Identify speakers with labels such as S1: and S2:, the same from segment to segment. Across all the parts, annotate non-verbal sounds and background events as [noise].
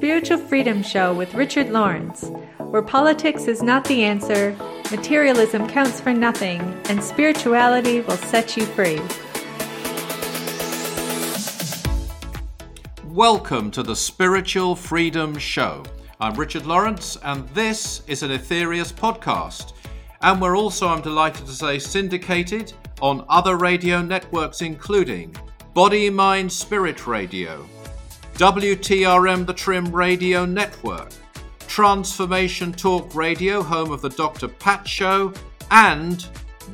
S1: Spiritual Freedom Show with Richard Lawrence, where politics is not the answer, materialism counts for nothing, and spirituality will set you free.
S2: Welcome to the Spiritual Freedom Show. I'm Richard Lawrence, and this is an Aetherius podcast. And we're also, I'm delighted to say, syndicated on other radio networks, including Body, Mind, Spirit Radio, WTRM The Trim Radio Network, Transformation Talk Radio, home of the Dr. Pat Show, and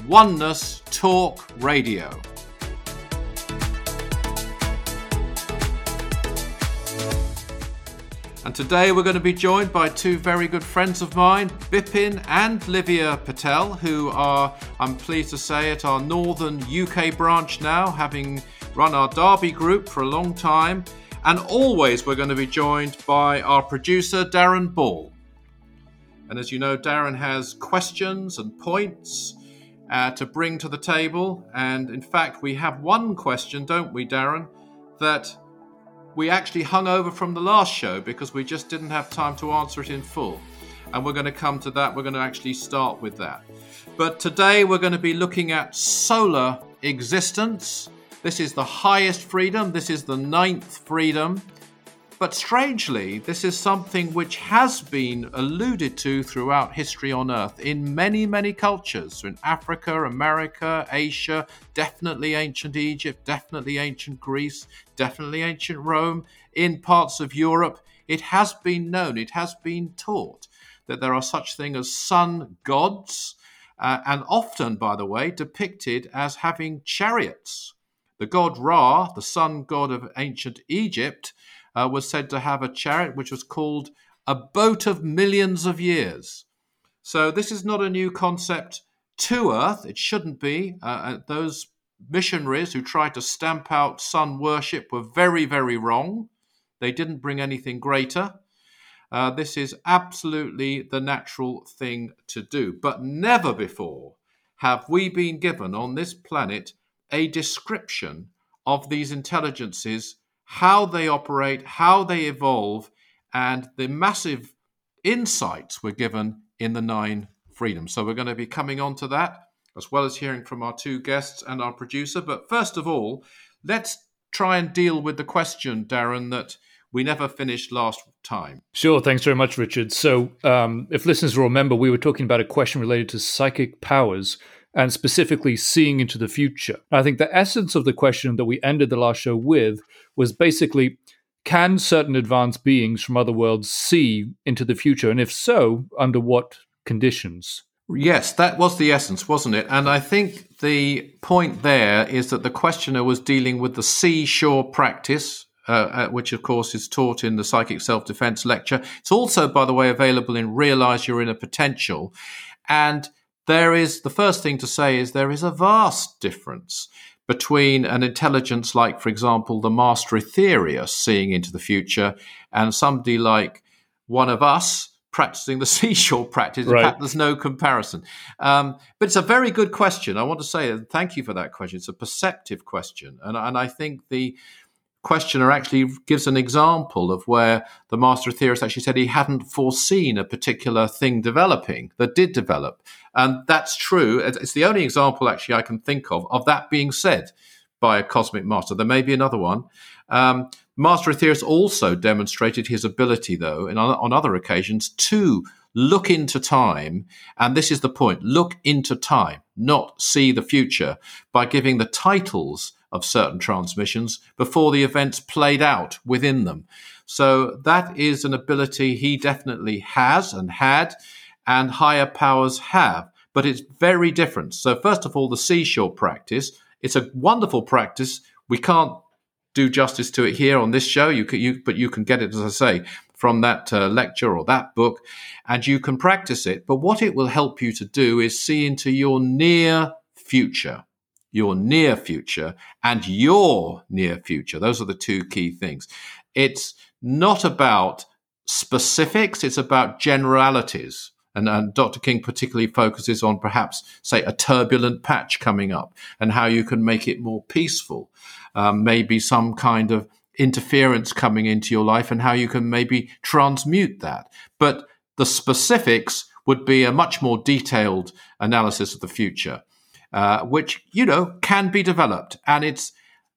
S2: Oneness Talk Radio. And today we're going to be joined by two very good friends of mine, Bipin and Livia Patel, who are, I'm pleased to say, at our northern UK branch now, having run our Derby group for a long time. And always we're going to be joined by our producer, Darren Ball. And as you know, Darren has questions and points uh, to bring to the table. And in fact, we have one question, don't we, Darren, that we actually hung over from the last show because we just didn't have time to answer it in full. And we're going to come to that. We're going to actually start with that. But today we're going to be looking at solar existence this is the highest freedom. This is the ninth freedom. But strangely, this is something which has been alluded to throughout history on Earth in many, many cultures. in Africa, America, Asia, definitely ancient Egypt, definitely ancient Greece, definitely ancient Rome, in parts of Europe. It has been known, it has been taught that there are such things as sun gods, uh, and often, by the way, depicted as having chariots the god Ra, the sun god of ancient Egypt, uh, was said to have a chariot which was called a boat of millions of years. So this is not a new concept to Earth. It shouldn't be. Uh, uh those missionaries who tried to stamp out sun worship were very, very wrong. They didn't bring anything greater. Uh, this is absolutely the natural thing to do. But never before have we been given on this planet a description of these intelligences, how they operate, how they evolve, and the massive insights were given in the nine freedoms. So we're going to be coming on to that, as well as hearing from our two guests and our producer. But first of all, let's try and deal with the question, Darren, that we never finished last time.
S3: Sure. Thanks very much, Richard. So, um, if listeners will remember, we were talking about a question related to psychic powers and specifically seeing into the future. I think the essence of the question that we ended the last show with was basically can certain advanced beings from other worlds see into the future? And if so, under what conditions?
S2: Yes, that was the essence, wasn't it? And I think the point there is that the questioner was dealing with the seashore practice, uh, uh which of course is taught in the psychic self defense lecture. It's also, by the way, available in Realize Your Inner Potential. And there is the first thing to say is there is a vast difference between an intelligence like, for example, the master Aetherius seeing into the future and somebody like one of us practicing the [laughs] seashore practice. Right. In fact, there's no comparison. Um, but it's a very good question. I want to say thank you for that question. It's a perceptive question. And, and I think the questioner actually gives an example of where the master Aetherius actually said he hadn't foreseen a particular thing developing that did develop. And that's true. It's the only example actually I can think of of that being said by a cosmic master. There may be another one. Um, master Aetherius also demonstrated his ability, though, in, on other occasions, to look into time. And this is the point look into time, not see the future, by giving the titles of certain transmissions before the events played out within them. So that is an ability he definitely has and had, and higher powers have, but it's very different. So, first of all, the seashore practice, it's a wonderful practice. We can't do justice to it here on this show, you can, you, but you can get it, as I say, from that uh, lecture or that book, and you can practice it. But what it will help you to do is see into your near future your near future and your near future. Those are the two key things. It's not about specifics, it's about generalities. And, and, Dr. King particularly focuses on perhaps, say, a turbulent patch coming up and how you can make it more peaceful. Um, maybe some kind of interference coming into your life and how you can maybe transmute that. But the specifics would be a much more detailed analysis of the future, uh, which, you know, can be developed. And it's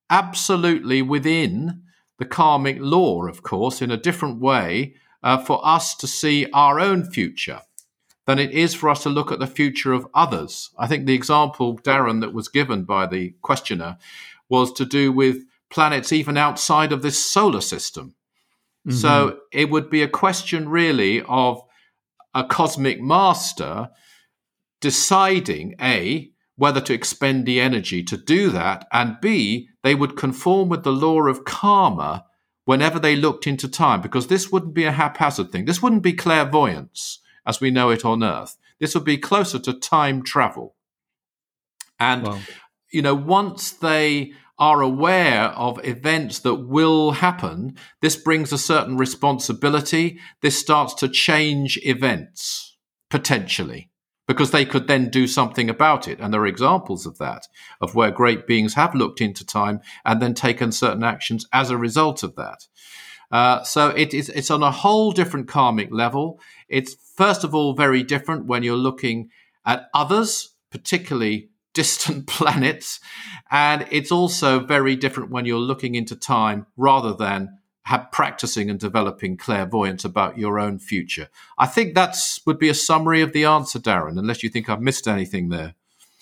S2: absolutely within the karmic law, of course, in a different way uh, for us to see our own future than it is for us to look at the future of others. I think the example, Darren, that was given by the questioner was to do with planets even outside of this solar system. Mm-hmm. So it would be a question really of a cosmic master deciding A, whether to expend the energy to do that, and B, they would conform with the law of karma whenever they looked into time, because this wouldn't be a haphazard thing. This wouldn't be clairvoyance as we know it on Earth. This would be closer to time travel. And, wow. you know, once they are aware of events that will happen, this brings a certain responsibility. This starts to change events potentially because they could then do something about it. And there are examples of that, of where great beings have looked into time and then taken certain actions as a result of that. Uh, so it is, it's on a whole different karmic level. It's first of all very different when you're looking at others, particularly [laughs] distant planets. And it's also very different when you're looking into time rather than practicing and developing clairvoyance about your own future. I think that's would be a summary of the answer, Darren, unless you think I've missed anything there.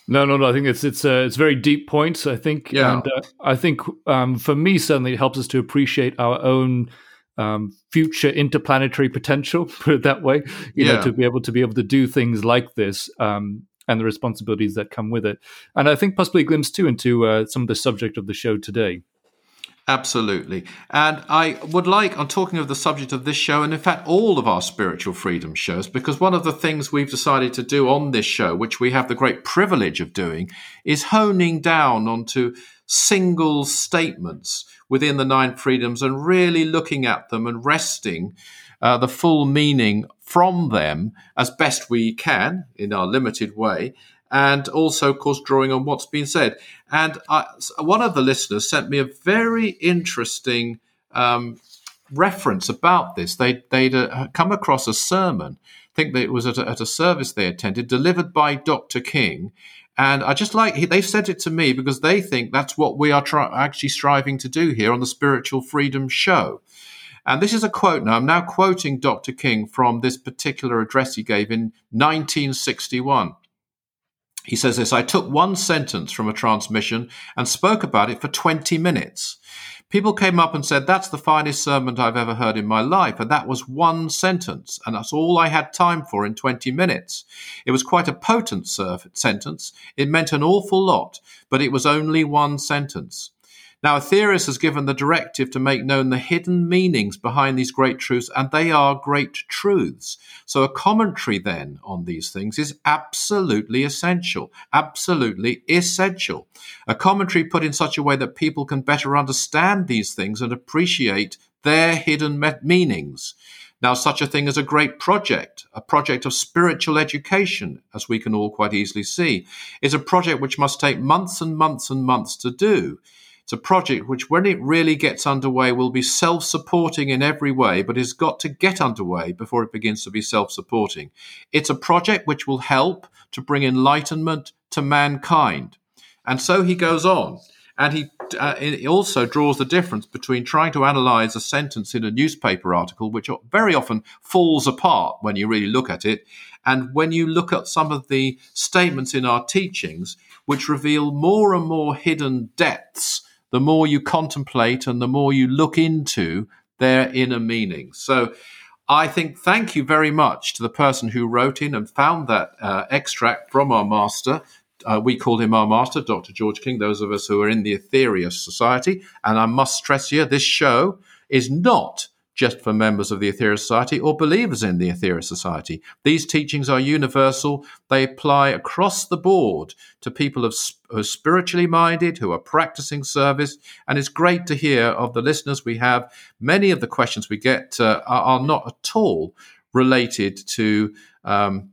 S3: No, no, no. I think it's it's uh, it's very deep points. I think, yeah. and uh, I think um, for me, certainly, it helps us to appreciate our own um, future interplanetary potential. [laughs] Put it that way, you yeah. know, to be able to be able to do things like this. Um, and the responsibilities that come with it. And I think possibly a glimpse too into uh, some of the subject of the show today.
S2: Absolutely. And I would like, on talking of the subject of this show, and in fact, all of our spiritual freedom shows, because one of the things we've decided to do on this show, which we have the great privilege of doing, is honing down onto single statements within the nine freedoms and really looking at them and wresting uh, the full meaning from them as best we can in our limited way and also, of course, drawing on what's been said. And I, one of the listeners sent me a very interesting um, reference about this. They, they'd uh, come across a sermon, I think that it was at a, at a service they attended, delivered by Dr. King. And I just like, they've sent it to me because they think that's what we are try, actually striving to do here on the Spiritual Freedom Show. And this is a quote now. I'm now quoting Dr. King from this particular address he gave in 1961. He says this I took one sentence from a transmission and spoke about it for 20 minutes. People came up and said, That's the finest sermon I've ever heard in my life. And that was one sentence. And that's all I had time for in 20 minutes. It was quite a potent sentence. It meant an awful lot, but it was only one sentence. Now, Aetherius has given the directive to make known the hidden meanings behind these great truths, and they are great truths. So, a commentary then on these things is absolutely essential. Absolutely essential. A commentary put in such a way that people can better understand these things and appreciate their hidden meanings. Now, such a thing as a great project, a project of spiritual education, as we can all quite easily see, is a project which must take months and months and months to do. It's a project which, when it really gets underway, will be self supporting in every way, but it's got to get underway before it begins to be self supporting. It's a project which will help to bring enlightenment to mankind. And so he goes on. And he, uh, he also draws the difference between trying to analyze a sentence in a newspaper article, which very often falls apart when you really look at it, and when you look at some of the statements in our teachings, which reveal more and more hidden depths the more you contemplate and the more you look into their inner meaning. So I think thank you very much to the person who wrote in and found that uh, extract from our master. Uh, we call him our master, Dr. George King, those of us who are in the Aetherius Society. And I must stress here this show is not just for members of the Aetherius Society or believers in the Aetherius Society. These teachings are universal. They apply across the board to people who are spiritually minded, who are practicing service. And it's great to hear of the listeners we have. Many of the questions we get uh, are, are, not at all related to. Um,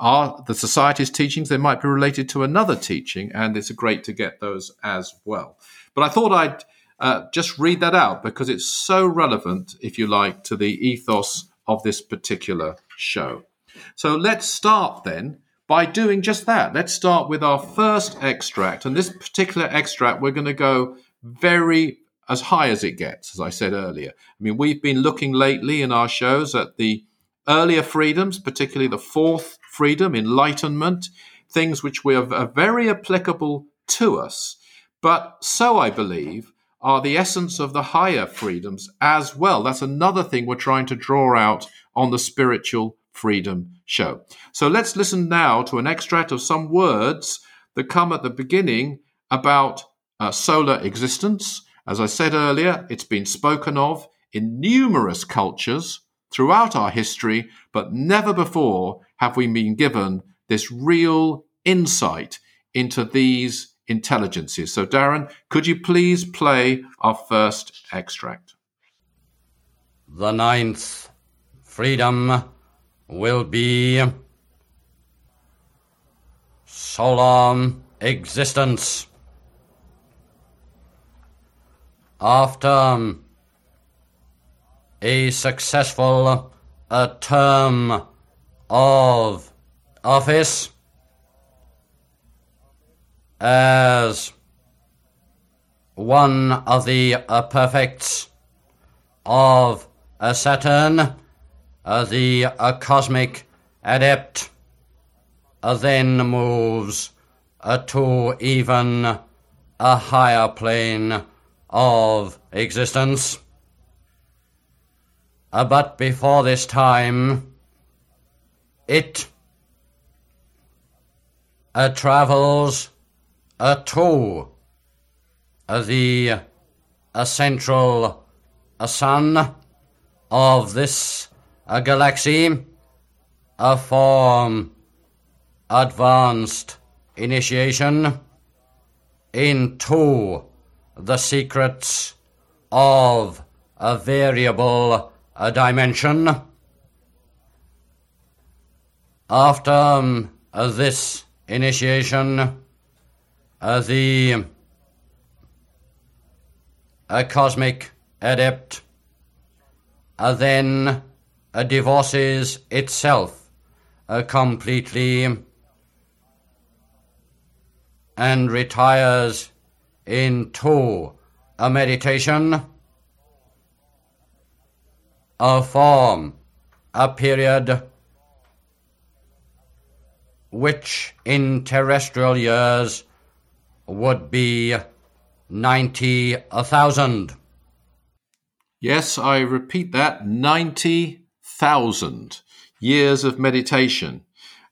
S2: the society's teachings they might be related to another teaching and it's great to get those as well but i thought i'd uh, just read that out because it's so relevant, if you like, to the ethos of this particular show. So let's start then by doing just that. Let's start with our first extract. And this particular extract, we're going to go very as high as it gets, as I said earlier. I mean, we've been looking lately in our shows at the earlier freedoms, particularly the fourth freedom, enlightenment, things which were are very applicable to us. But so, I believe, are the essence of the higher freedoms as well. That's another thing we're trying to draw out on the spiritual freedom show. So let's listen now to an extract of some words that come at the beginning about uh, solar existence. As I said earlier, it's been spoken of in numerous cultures throughout our history, but never before have we been given this real insight into these intelligences. So, Darren, could you please play our first extract?
S4: The ninth freedom will be solar existence. After a successful a term of office as one of the uh, perfects of uh, Saturn, uh, the uh, cosmic adept uh, then moves uh, to even a higher plane of existence. But before this time, it travels uh, the central sun of this galaxy a form advanced initiation into the secrets of a variable a dimension. After um, this initiation, uh, the uh, cosmic adept then divorces itself completely and retires into a meditation a form, a period which in terrestrial years would be 90,000.
S2: Yes, I repeat that 90,000 years of meditation.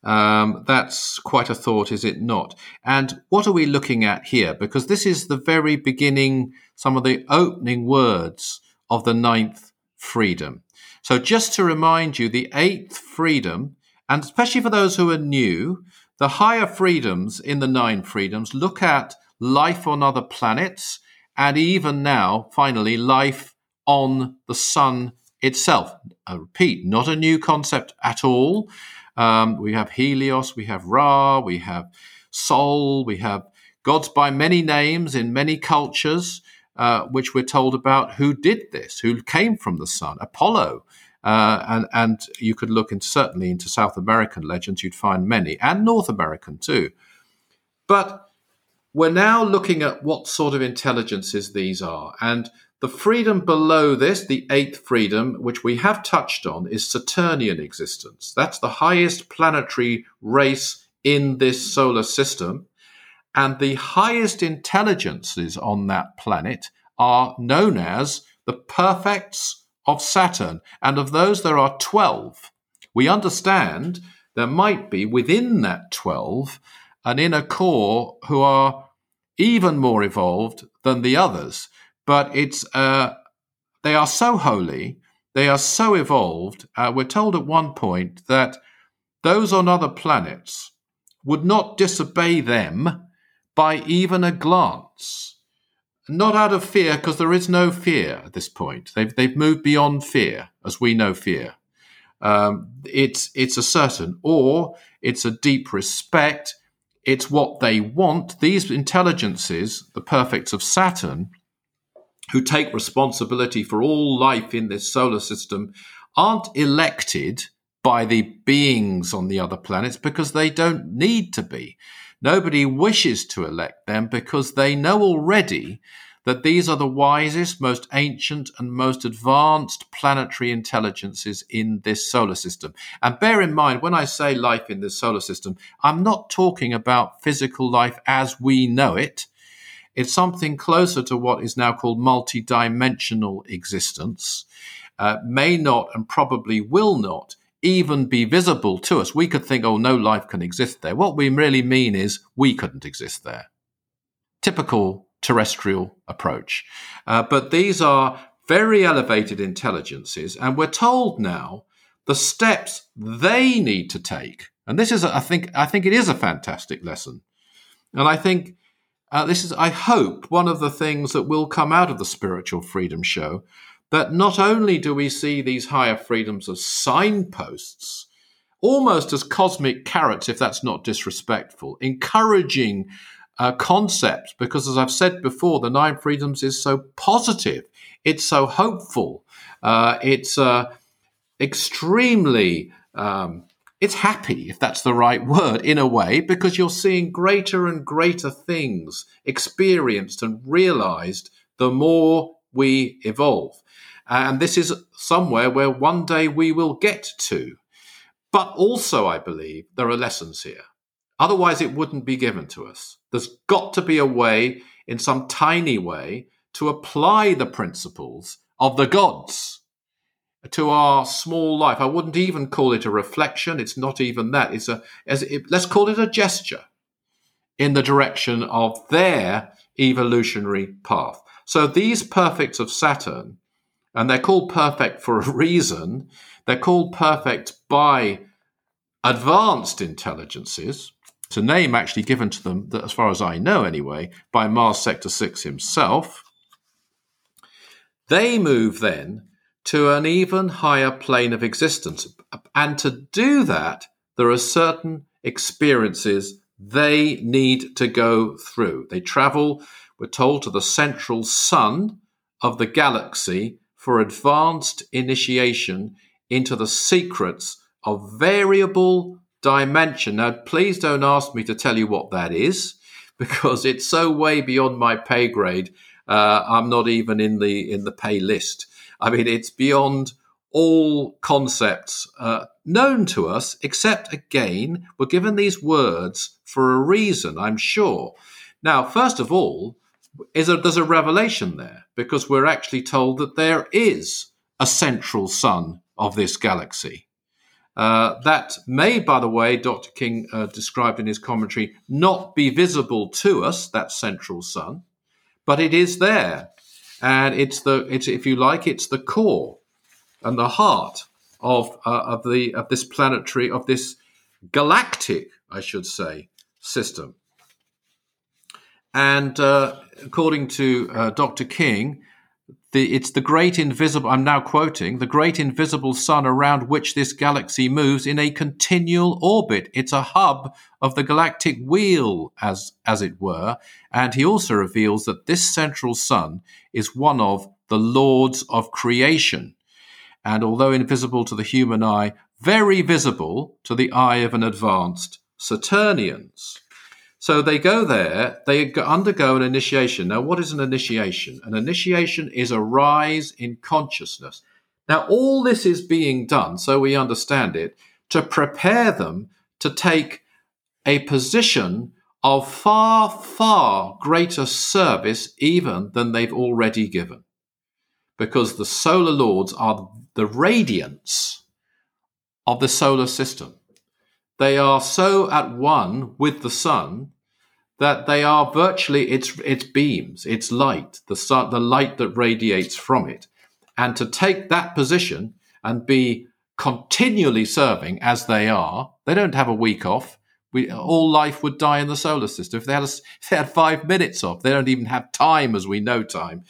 S2: Um, that's quite a thought, is it not? And what are we looking at here? Because this is the very beginning, some of the opening words of the ninth freedom. So, just to remind you, the eighth freedom, and especially for those who are new, the higher freedoms in the nine freedoms look at life on other planets and even now, finally, life on the sun itself. I repeat, not a new concept at all. Um, we have Helios, we have Ra, we have Sol, we have gods by many names in many cultures uh, which we're told about who did this, who came from the sun, Apollo. Uh, and and you could look in, certainly into South American legends, you'd find many, and North American too. But we're now looking at what sort of intelligences these are. And the freedom below this, the eighth freedom, which we have touched on, is Saturnian existence. That's the highest planetary race in this solar system. And the highest intelligences on that planet are known as the perfects of Saturn. And of those, there are 12. We understand there might be within that 12 an inner core who are even more evolved than the others. But it's uh, they are so holy, they are so evolved. Uh, we're told at one point that those on other planets would not disobey them by even a glance. Not out of fear, because there is no fear at this point. They've, they've moved beyond fear, as we know fear. Um, it's, it's a certain awe, it's a deep respect, it's what they want. These intelligences, the perfects of Saturn, who take responsibility for all life in this solar system aren't elected by the beings on the other planets because they don't need to be. Nobody wishes to elect them because they know already that these are the wisest, most ancient, and most advanced planetary intelligences in this solar system. And bear in mind, when I say life in this solar system, I'm not talking about physical life as we know it. It's something closer to what is now called multidimensional existence. Uh, may not and probably will not even be visible to us. We could think, oh, no life can exist there. What we really mean is we couldn't exist there. Typical terrestrial approach. Uh, but these are very elevated intelligences, and we're told now the steps they need to take. And this is, I think, I think it is a fantastic lesson. And I think uh, this is, I hope, one of the things that will come out of the Spiritual Freedom Show that not only do we see these higher freedoms as signposts, almost as cosmic carrots, if that's not disrespectful, encouraging uh, concept because, as I've said before, the Nine Freedoms is so positive, it's so hopeful, uh, it's uh, extremely. Um, it's happy, if that's the right word, in a way, because you're seeing greater and greater things experienced and realized the more we evolve. Uh, and this is somewhere where one day we will get to. But also, I believe there are lessons here. Otherwise, it wouldn't be given to us. There's got to be a way, in some tiny way, to apply the principles of the gods to our small life. I wouldn't even call it a reflection. It's not even that. It's a, as it, let's call it a gesture in the direction of their evolutionary path. So these perfects of Saturn, and they're called perfect for a reason, they're called perfect by advanced intelligences, it's a name actually given to them, that, as far as I know anyway, by Mars Sector 6 himself. They move then to an even higher plane of existence. And to do that, there are certain experiences they need to go through. They travel, we're told, to the central sun of the galaxy for advanced initiation into the secrets of variable dimension. Now, please don't ask me to tell you what that is because it's so way beyond my pay grade. Uh, I'm not even in the in the pay list. I mean, it's beyond all concepts uh, known to us, except again, we're given these words for a reason, I'm sure. Now, first of all, is a, there's a revelation there because we're actually told that there is a central sun of this galaxy. Uh, that may, by the way, Dr. King uh, described in his commentary, not be visible to us, that central sun, but it is there. And it's the, it's, if you like, it's the core and the heart of, uh, of, the, of this planetary, of this galactic, I should say, system. And uh, according to uh, Dr. King, the, it's the great invisible, I'm now quoting, the great invisible sun around which this galaxy moves in a continual orbit. It's a hub of the galactic wheel, as, as it were. And he also reveals that this central sun is one of the lords of creation. And although invisible to the human eye, very visible to the eye of an advanced Saturnians. So they go there, they undergo an initiation. Now, what is an initiation? An initiation is a rise in consciousness. Now, all this is being done, so we understand it, to prepare them to take a position of far, far greater service even than they've already given. Because the solar lords are the radiance of the solar system. They are so at one with the sun that they are virtually its its beams, its light, the the light that radiates from it, and to take that position and be continually serving as they are, they don't have a week off. We, all life would die in the solar system if they had a, [laughs] if they had five minutes off. They don't even have time as we know time,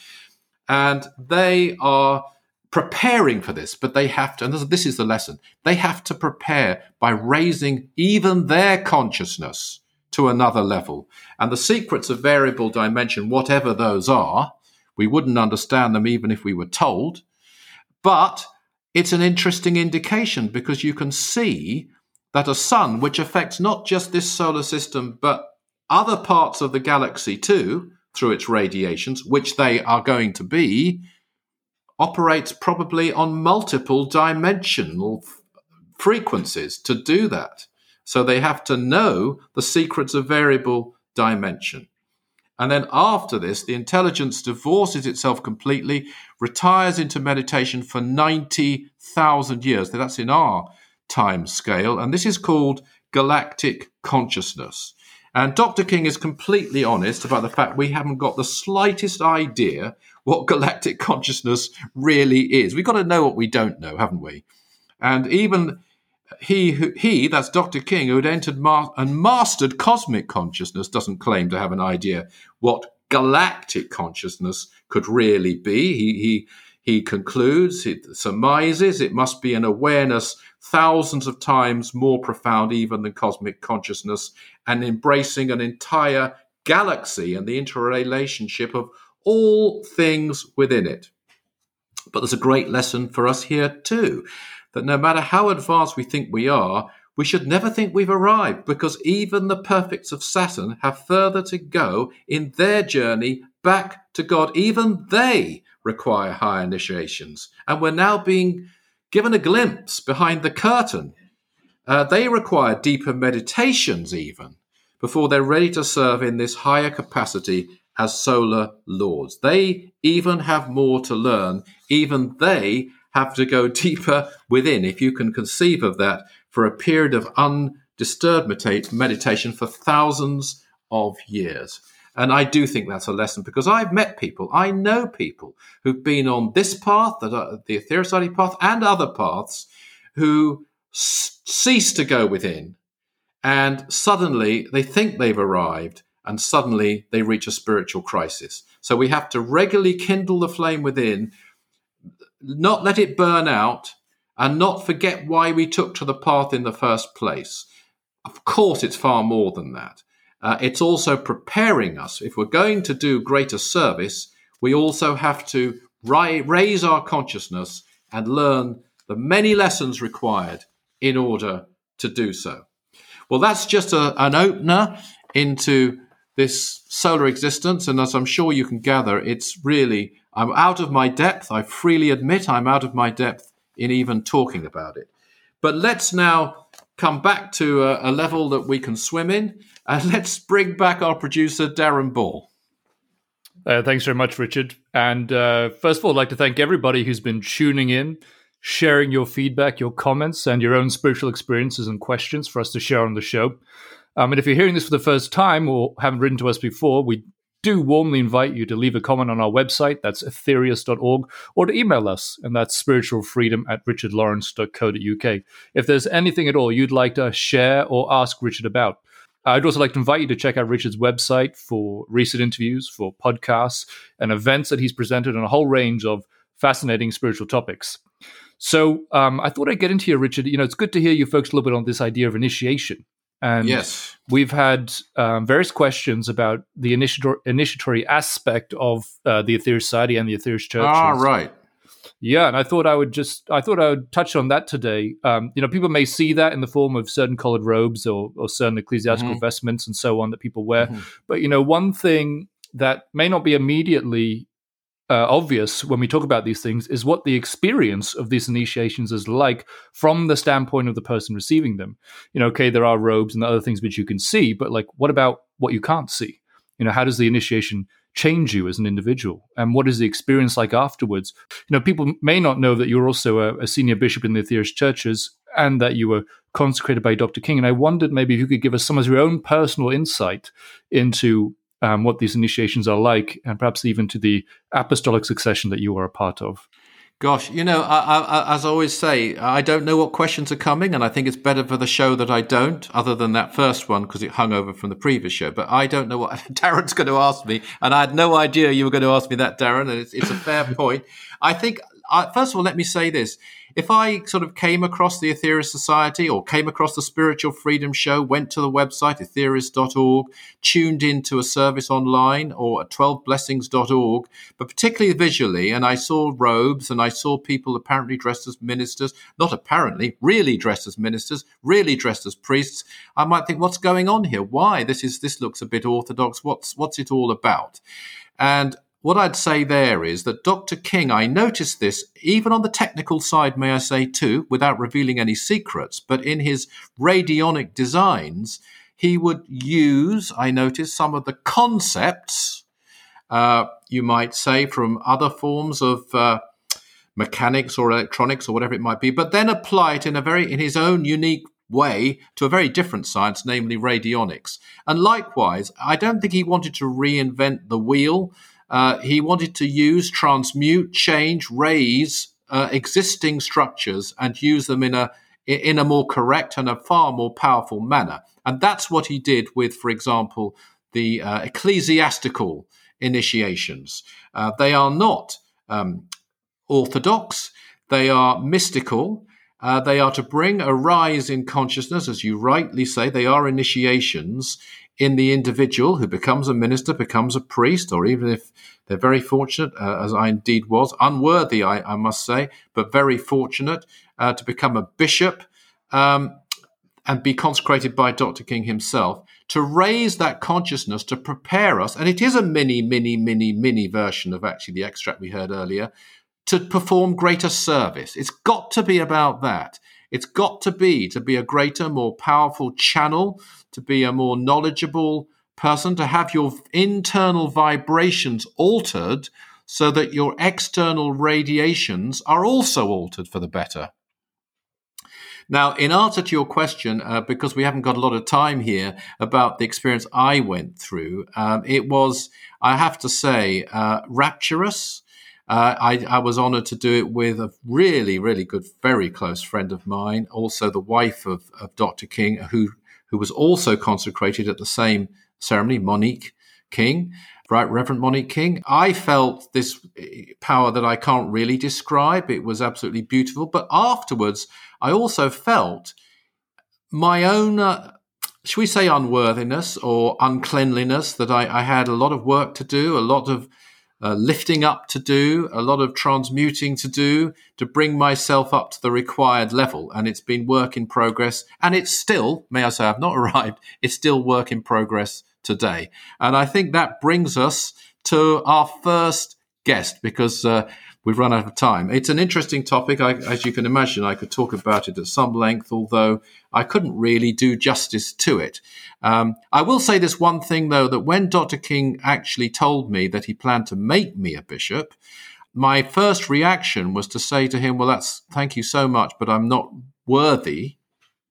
S2: and they are preparing for this, but they have to, and this is the lesson, they have to prepare by raising even their consciousness to another level. And the secrets of variable dimension, whatever those are, We wouldn't understand them even if we were told. But it's an interesting indication because you can see that a sun, which affects not just this solar system, but other parts of the galaxy too, through its radiations, which they are going to be, operates probably on multiple dimensional frequencies to do that. So they have to know the secrets of variable dimension. And then after this, the intelligence divorces itself completely, retires into meditation for 90,000 years. That's in our time scale. And this is called galactic consciousness. And Dr. King is completely honest about the fact we haven't got the slightest idea what [laughs] galactic consciousness really is. We've got to know what we don't know, haven't we? And even he, who, he that's Dr. King, who had entered ma- and mastered cosmic consciousness, doesn't claim to have an idea what galactic consciousness could really be. He, he, he concludes, he surmises, it must be an awareness thousands of times more profound even than cosmic consciousness and embracing an entire galaxy and the interrelationship of all things within it. But there's a great lesson for us here too that no matter how advanced we think we are, we should never think we've arrived because even the perfects of Saturn have further to go in their journey back to God. Even they require higher initiations. And we're now being given a glimpse behind the curtain. Uh, they require deeper meditations, even before they're ready to serve in this higher capacity as solar lords. They even have more to learn. Even they have to go [laughs] deeper within, if you can conceive of that, for a period of undisturbed meditation for thousands of years. And I do think that's a lesson because I've met people, I know people who've been on this path, the Society path, and other paths, who cease to go within, and suddenly they think they've arrived, and suddenly they reach a spiritual crisis. So we have to regularly kindle the flame within, not let it burn out, and not forget why we took to the path in the first place. Of course, it's far more than that. Uh, it's also preparing us. If we're going to do greater service, we also have to ri- raise our consciousness and learn the many lessons required in order to do so. Well, that's just a, an opener into this solar existence. And as I'm sure you can gather, it's really, I'm out of my depth. I freely admit I'm out of my depth in even talking about it. But let's now come back to a, a level that we can swim in and [laughs] let's bring back our producer, Darren Ball.
S3: Uh, thanks very much, Richard. And uh, first of all, I'd like to thank everybody who's been tuning in, sharing your feedback, your comments, and your own spiritual experiences and questions for us to share on the show. Um, and if you're hearing this for the first time or haven't written to us before, we do warmly invite you to leave a comment on our website, that's aetherius.org, or to email us, and that's spiritualfreedom at richardlawrence.co.uk. If there's anything at all you'd like to share or ask Richard about, I'd also like to invite you to check out Richard's website for recent interviews, for podcasts, and events that he's presented on a whole range of fascinating spiritual topics. So um, I thought I'd get into here, Richard. You know, it's good to hear you folks a little bit on this idea of initiation. And
S2: yes.
S3: we've had um, various questions about the initiatory, initiatory aspect of uh, the Aetherius Society and the Aetherius Church.
S2: Ah, right.
S3: Yeah, and I thought I would just I thought I would touch on that today. Um, you know, people may see that in the form of certain colored robes or, or certain ecclesiastical mm-hmm. vestments and so on that people wear. Mm-hmm. But you know, one thing that may not be immediately uh, obvious when we talk about these things is what the experience of these initiations is like from the standpoint of the person receiving them. You know, okay, there are robes and other things which you can see, but like, what about what you can't see? You know, how does the initiation change you as an individual? And what is the experience like afterwards? You know, people may not know that you're also a, a senior bishop in the Aetherius churches and that you were consecrated by Dr. King. And I wondered maybe if you could give us some of your own personal insight into um, what these initiations are like, and perhaps even to the apostolic succession that you are a part of.
S2: Gosh, you know, I, I, as I always say, I don't know what questions are coming, and I think it's better for the show that I don't, other than that first one because it hung over from the previous show. But I don't know what [laughs] Darren's going to ask me, and I had no idea you were going to ask me that, Darren. And it's, it's a fair [laughs] point. I think I, first of all, let me say this. If I sort of came across the Aetherius Society or came across the Spiritual Freedom Show, went to the website, aetherius.org, tuned into a service online or at 12blessings.org, but particularly visually, and I saw robes and I saw people apparently dressed as ministers, not apparently, really dressed as ministers, really dressed as priests, I might think, what's going on here? Why? This is this looks a bit orthodox. What's what's it all about? And what I'd say there is that Dr. King, I noticed this even on the technical side, may I say too, without revealing any secrets, but in his radionic designs, he would use, I noticed, some of the concepts, uh, you might say, from other forms of uh, mechanics or electronics or whatever it might be, but then apply it in a very, in his own unique way to a very different science, namely radionics. And likewise, I don't think he wanted to reinvent the wheel uh, he wanted to use, transmute, change, raise uh, existing structures and use them in a in a more correct and a far more powerful manner. And that's what he did with, for example, the uh, ecclesiastical initiations. Uh, they are not um, orthodox. They are mystical. Uh, they are to bring a rise in consciousness, as you rightly say. They are initiations in the individual who becomes a minister, becomes a priest, or even if they're very fortunate, uh, as I indeed was, unworthy, I, I must say, but very fortunate uh, to become a bishop um, and be consecrated by Dr. King himself, to raise that consciousness to prepare us. And it is a mini, mini, mini, mini version of actually the extract we heard earlier to perform greater service. It's got to be about that. It's got to be to be a greater, more powerful channel, to be a more knowledgeable person, to have your internal vibrations altered so that your external radiations are also altered for the better. Now, in answer to your question, uh, because we haven't got a lot of time here about the experience I went through, um, it was, I have to say, uh, rapturous. Uh, I, I, was honored to do it with a really, really good, very close friend of mine, also the wife of, of Dr. King, who, who was also consecrated at the same ceremony, Monique King, Right Reverend Monique King. I felt this power that I can't really describe. It was absolutely beautiful. But afterwards, I also felt my own. Uh, should we say unworthiness or uncleanliness that I, I, had a lot of work to do, a lot of uh, lifting up to do, a lot of transmuting to do to bring myself up to the required level. And it's been work in progress. And it's still, may I say, I've not [laughs] arrived, it's still work in progress today. And I think that brings us to our first guest because uh, we've run out of time. It's an interesting topic. I, as you can imagine, I could talk about it at some length, although I couldn't really do justice to it. Um, I will say this one thing, though, that when Dr. King actually told me that he planned to make me a bishop, my first reaction was to say to him, Well, that's thank you so much, but I'm not worthy.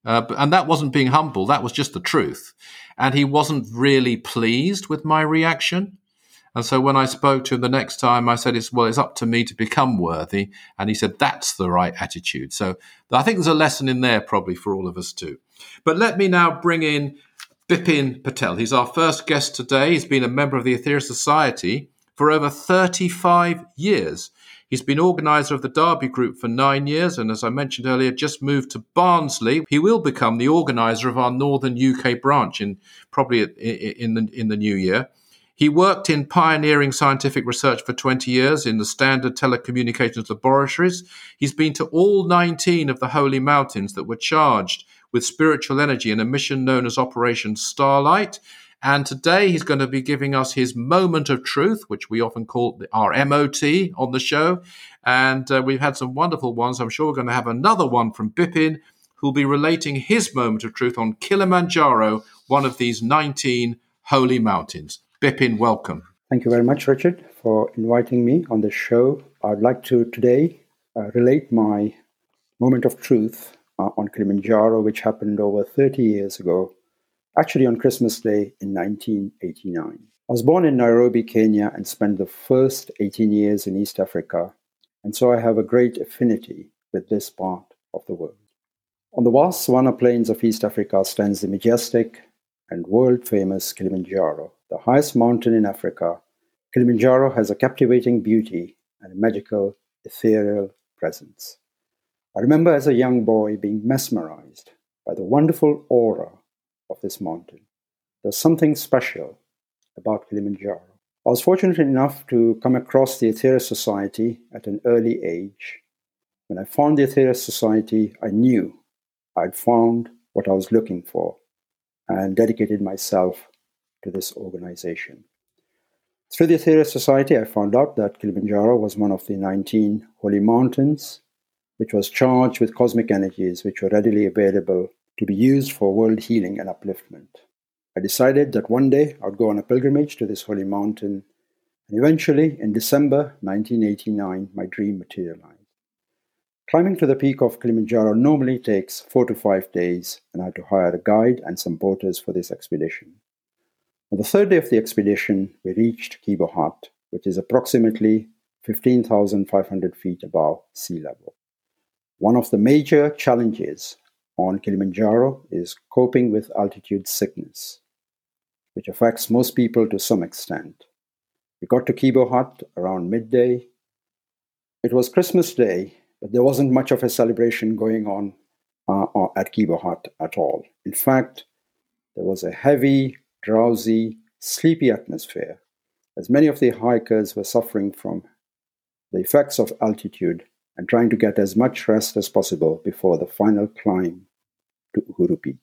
S2: Uh, and that wasn't being humble, that was just the truth. And he wasn't really pleased with my reaction. And so when I spoke to him the next time, I said, "It's well, it's up to me to become worthy." And he said, "That's the right attitude." So I think there's a lesson in there probably for all of us too. But let me now bring in Bipin Patel. He's our first guest today. He's been a member of the Aetherius Society for over 35 years. He's been organizer of the Derby Group for nine years, and as I mentioned earlier, just moved to Barnsley. He will become the organizer of our northern UK branch in probably in the in the new year. He worked in pioneering scientific research for 20 years in the standard telecommunications laboratories. He's been to all 19 of the holy mountains that were charged with spiritual energy in a mission known as Operation Starlight. And today he's going to be giving us his moment of truth, which we often call our MOT on the show. And uh, we've had some wonderful ones. I'm sure we're going to have another one from Bipin, who'll be relating his moment of truth on Kilimanjaro, one of these 19 holy mountains. Bipin, welcome.
S5: Thank you very much, Richard, for inviting me on the show. I'd like to today uh, relate my moment of truth uh, on Kilimanjaro, which happened over 30 years ago, actually on Christmas Day in 1989. I was born in Nairobi, Kenya, and spent the first 18 years in East Africa, and so I have a great affinity with this part of the world. On the vast savanna plains of East Africa stands the majestic and world famous Kilimanjaro, the highest mountain in Africa, Kilimanjaro has a captivating beauty and a magical ethereal presence. I remember as a young boy being mesmerized by the wonderful aura of this mountain. There's something special about Kilimanjaro. I was fortunate enough to come across the Aetherius Society at an early age. When I found the Aetherius Society, I knew I'd found what I was looking for and dedicated myself to this organization. Through the Aetherius Society, I found out that Kilimanjaro was one of the 19 holy mountains which was charged with cosmic energies which were readily available to be used for world healing and upliftment. I decided that one day I would go on a pilgrimage to this holy mountain, and eventually, in December 1989, my dream materialized. Climbing to the peak of Kilimanjaro normally takes four to five days, and I had to hire a guide and some porters for this expedition. On the third day of the expedition, we reached Kibo Hut, which is approximately 15,500 feet above sea level. One of the major challenges on Kilimanjaro is coping with altitude sickness, which affects most people to some extent. We got to Kibo Hut around midday. It was Christmas Day, but there wasn't much of a celebration going on uh, uh, at Kibo Hut at all. In fact, there was a heavy, drowsy, sleepy atmosphere, as many of the hikers were suffering from the effects of altitude and trying to get as much rest as possible before the final climb to Uhuru Peak,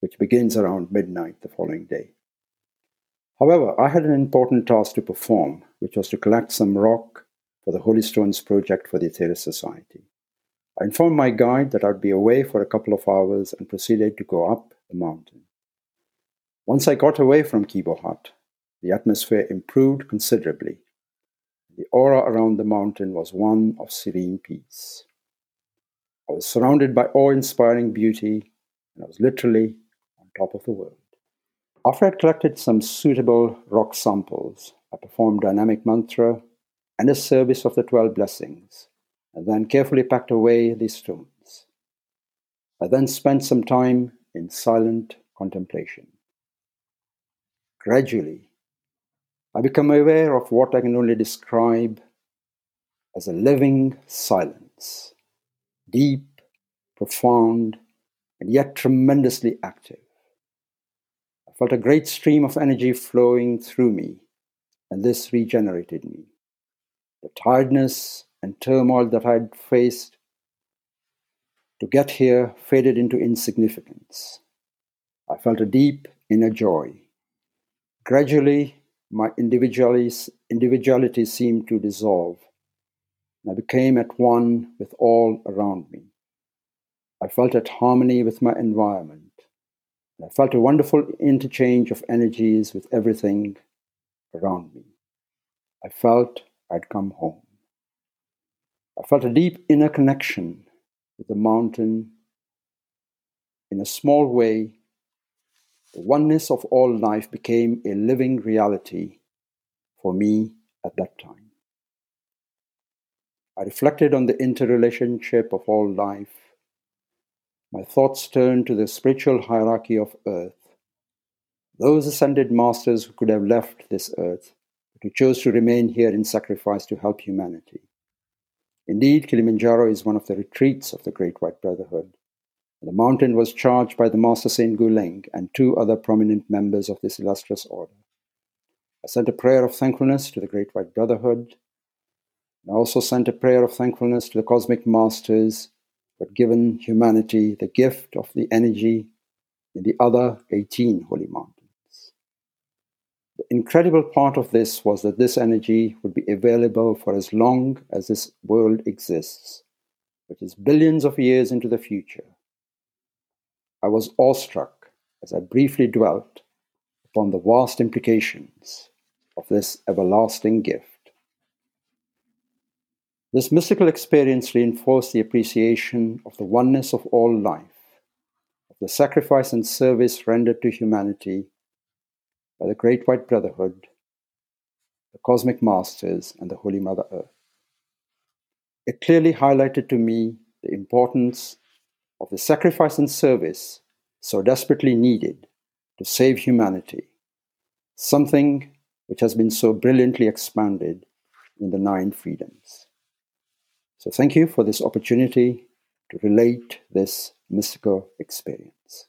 S5: which begins around midnight the following day. However, I had an important task to perform, which was to collect some rock for the Holy Stones project for the Aetherius Society. I informed my guide that I'd be away for a couple of hours and proceeded to go up the mountain. Once I got away from Kibo Hut, the atmosphere improved considerably. The aura around the mountain was one of serene peace. I was surrounded by awe inspiring beauty, and I was literally on top of the world. After I had collected some suitable rock samples, I performed dynamic mantra and a service of the 12 blessings, and then carefully packed away these stones. I then spent some time in silent contemplation. Gradually, I become aware of what I can only describe as a living silence deep, profound, and yet tremendously active. I felt a great stream of energy flowing through me, and this regenerated me. The tiredness and turmoil that I had faced to get here faded into insignificance. I felt a deep inner joy. Gradually, my individuality seemed to dissolve, I became at one with all around me. I felt at harmony with my environment. I felt a wonderful interchange of energies with everything around me. I felt I'd come home. I felt a deep inner connection with the mountain. In a small way, oneness of all life became a living reality for me at that time. I reflected on the interrelationship of all life. My thoughts turned to the spiritual hierarchy of earth. Those ascended masters who could have left this earth, but who chose to remain here in sacrifice to help humanity. Indeed, Kilimanjaro is one of the retreats of the Great White Brotherhood. The mountain was charged by the Master Saint Guleng and two other prominent members of this illustrious order. I sent a prayer of thankfulness to the Great White Brotherhood I also sent a prayer of thankfulness to the cosmic masters who had given humanity the gift of the energy in the other 18 holy mountains. The incredible part of this was that this energy would be available for as long as this world exists, which is billions of years into the future. I was awestruck as I briefly dwelt upon the vast implications of this everlasting gift. This mystical experience reinforced the appreciation of the oneness of all life, of the sacrifice and service rendered to humanity by the Great White Brotherhood, the Cosmic Masters, and the Holy Mother Earth. It clearly highlighted to me the importance of the sacrifice and service so desperately needed to save humanity, something which has been so brilliantly expanded in the Nine Freedoms. So thank you for this opportunity to relate this mystical experience.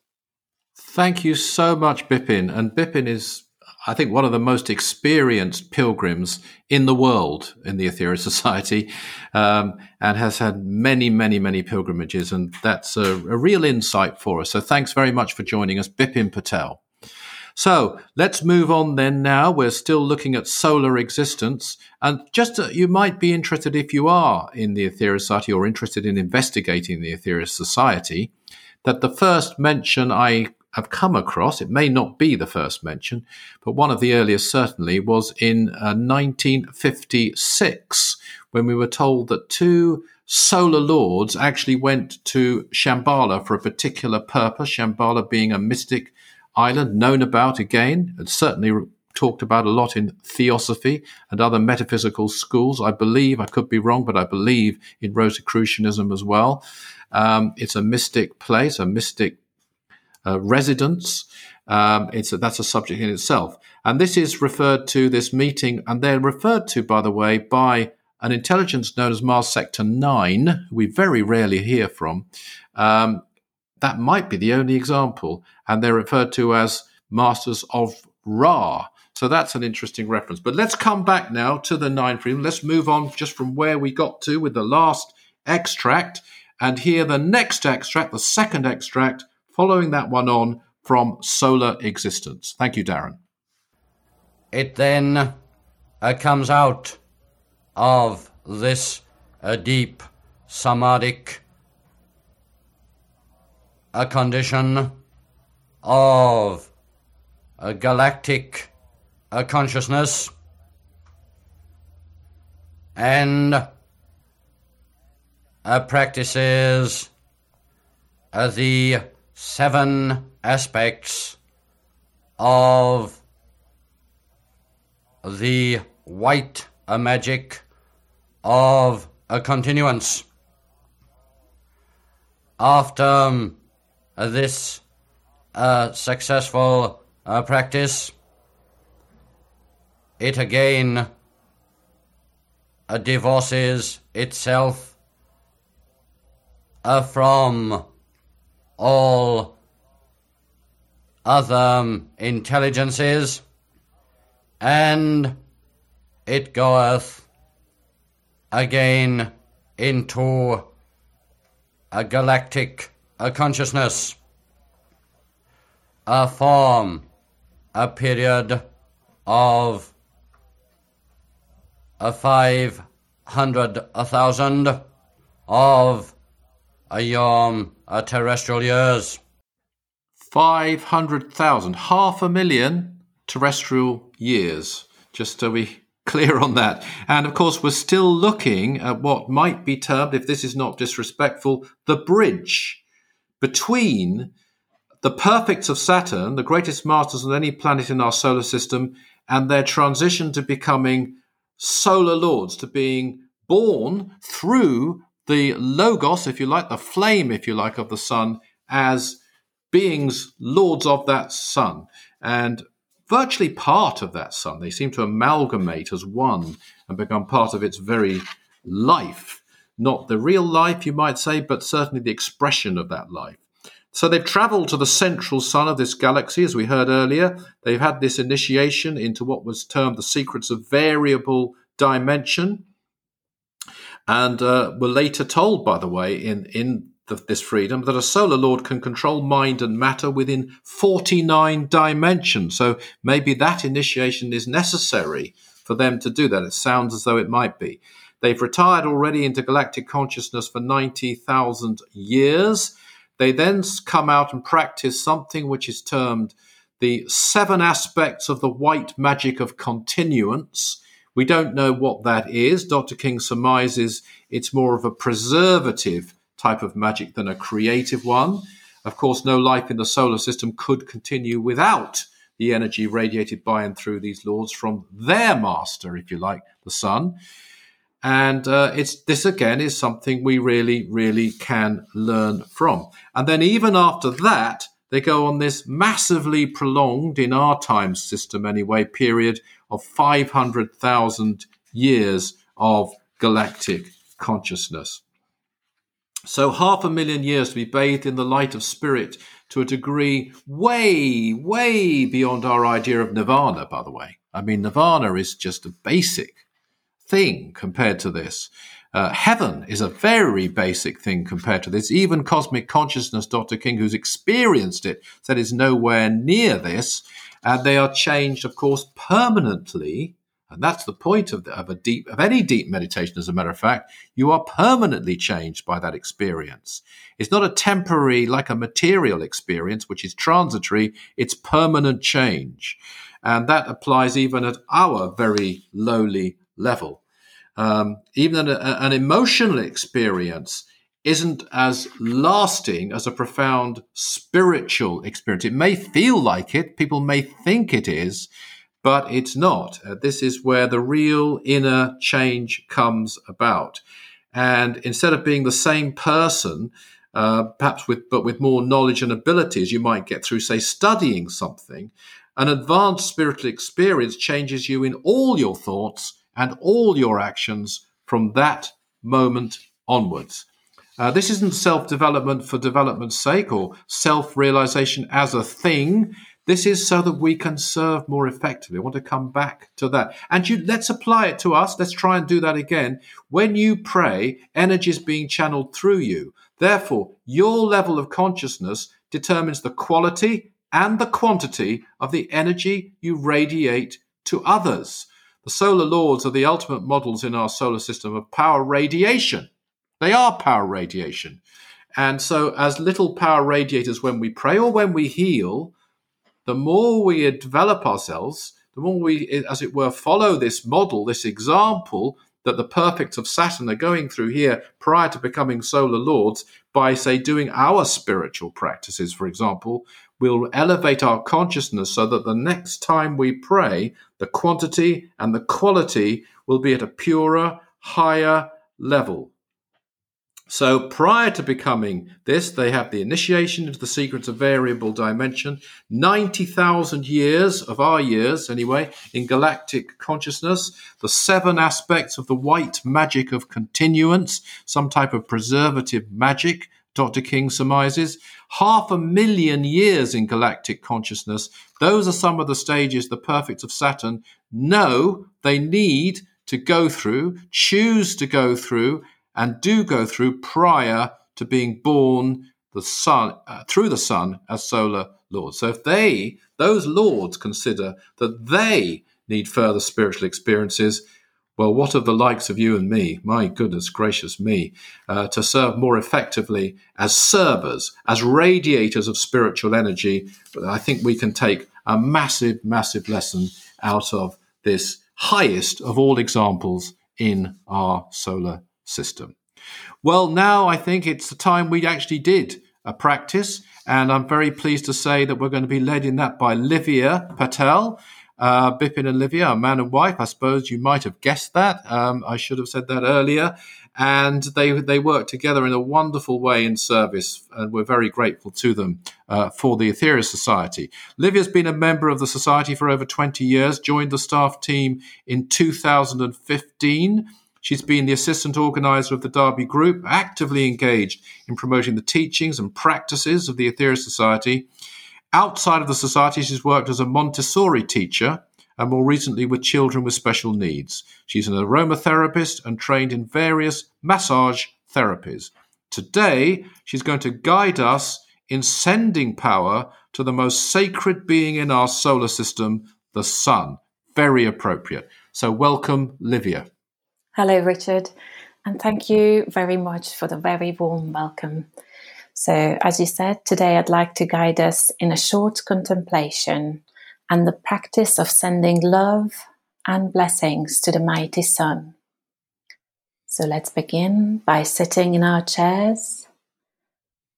S2: Thank you so much, Bipin. And Bipin is, I think, one of the most experienced pilgrims in the world in the Aetherius [laughs] Society um, and has had many, many, many pilgrimages. And that's a, a real insight for us. So thanks very much for joining us, Bipin Patel. So let's move on then now. We're still looking at solar existence. And just uh, you might be interested if you are in the Aetherius Society or interested in investigating the Aetherius Society, that the first mention I have come across, it may not be the first mention, but one of the earliest certainly was in uh, 1956 when we were told that two solar lords actually went to Shambhala for a particular purpose, Shambhala being a mystic island known about again, and certainly talked about a lot in theosophy and other metaphysical schools. I believe, I could be wrong, but I believe in Rosicrucianism as well. Um, it's a mystic place, a mystic uh, residence. Um, it's a, that's a subject in itself. And this is referred to, this meeting, and they're referred to, by the way, by an intelligence known as Mars Sector 9, we very rarely hear from. Um, that might be the only example. And they're referred to as Masters of Ra. So that's an interesting reference. But let's come back now to the Nine Freedom. Let's move on just from where we got to with the last extract and hear the next extract, the second extract, following that one on from Solar Existence. Thank you, Darren.
S4: It then uh, comes out of this uh, deep samadhic a condition of a galactic a consciousness and uh, practices uh, the seven aspects of the white magic of a continuance. After um, this uh, successful uh, practice, it again uh, divorces itself uh, from all other intelligences, and it goeth again into a galactic a consciousness, a form, a period of a five hundred, a thousand of a yom, a terrestrial years.
S2: 500,000, half a million terrestrial years. Just uh, to be [laughs] clear on that. And of course, we're still looking at what might be termed, if this is not disrespectful, the bridge between the perfects of Saturn, the greatest masters on any planet in our solar system, and their transition to becoming solar lords, to being born through the logos, if you like, the flame, if you like, of the sun, as beings lords of that sun, and virtually part of that sun. They seem to amalgamate as one and become part of its very life not the real life, you might say, but certainly the expression of that life. So they've traveled to the central sun of this galaxy, as we heard earlier. They've had this initiation into what was termed the secrets of variable dimension, and uh, were later told, by the way, in in the, this freedom, that a solar lord can control mind and matter within 49 dimensions. So maybe that initiation is necessary for them to do that. It sounds as though it might be. They've retired already into galactic consciousness for 90,000 years. They then come out and practice something which is termed the seven aspects of the white magic of continuance. We don't know what that is. Dr. King surmises it's more of a preservative type of magic than a creative one. Of course, no life in the solar system could continue without the energy radiated by and through these lords from their master, if you like, the sun. And uh, it's this again is something we really, really can learn from. And then even after that, they go on this massively prolonged, in our time system anyway, period of 500,000 years of galactic consciousness. So, half a million years to be bathed in the light of spirit to a degree way, way beyond our idea of nirvana, by the way. I mean, nirvana is just a basic thing compared to this. Uh, heaven is a very basic thing compared to this. Even cosmic consciousness, Dr. King, who's experienced it, said is nowhere near this. And they are changed, of course, permanently. And that's the point of, the, of a deep, of any deep meditation. As a matter of fact, you are permanently changed by that experience. It's not a temporary, like a material experience, which is transitory. It's permanent change, and that applies even at our very lowly level. Um, even an, an emotional experience isn't as lasting as a profound spiritual experience. It may feel like it, people may think it is, but it's not. Uh, this is where the real inner change comes about. And instead of being the same person, uh, perhaps with but with more knowledge and abilities you might get through, say, studying something, an advanced spiritual experience changes you in all your thoughts and all your actions from that moment onwards. Uh, this isn't self development for development's sake or self realization as a thing. This is so that we can serve more effectively. I want to come back to that. And you, let's apply it to us. Let's try and do that again. When you pray, energy is being channeled through you. Therefore, your level of consciousness determines the quality and the quantity of the energy you radiate to others. The solar lords are the ultimate models in our solar system of power radiation. They are power radiation. And so, as little power radiators when we pray or when we heal, the more we develop ourselves, the more we, as it were, follow this model, this example that the perfects of Saturn are going through here prior to becoming solar lords by, say, doing our spiritual practices, for example, we'll elevate our consciousness so that the next time we pray, the quantity and the quality will be at a purer, higher level. So prior to becoming this, they have the initiation into the secrets of variable dimension, 90,000 years of our years, anyway, in galactic consciousness, the seven aspects of the white magic of continuance, some type of preservative magic, Dr. King surmises, half a million years in galactic consciousness. Those are some of the stages the perfects of Saturn know they need to go through, choose to go through, and do go through prior to being born the sun uh, through the sun as solar lords. So if they, those lords, consider that they need further spiritual experiences, well, what of the likes of you and me? My goodness gracious me, uh, to serve more effectively as servers, as radiators of spiritual energy. I think we can take a massive, massive lesson out of this highest of all examples in our solar system. Well, now I think it's the time we actually did a practice, and I'm very pleased to say that we're going to be led in that by Livia Patel. Uh, Bipin and Livia are man and wife. I suppose you might have guessed that. Um, I should have said that earlier. And they they work together in a wonderful way in service, and we're very grateful to them uh, for the Aetherius Society. Livia's been a member of the society for over 20 years, joined the staff team in 2015. She's been the assistant organizer of the Derby Group, actively engaged in promoting the teachings and practices of the Aetherius Society Outside of the society, she's worked as a Montessori teacher and more recently with children with special needs. She's an aromatherapist and trained in various massage therapies. Today, she's going to guide us in sending power to the most sacred being in our solar system, the sun. Very appropriate. So, welcome, Livia.
S6: Hello, Richard, and thank you very much for the very warm welcome. So, as you said, today I'd like to guide us in a short contemplation and the practice of sending love and blessings to the mighty Sun. So, let's begin by sitting in our chairs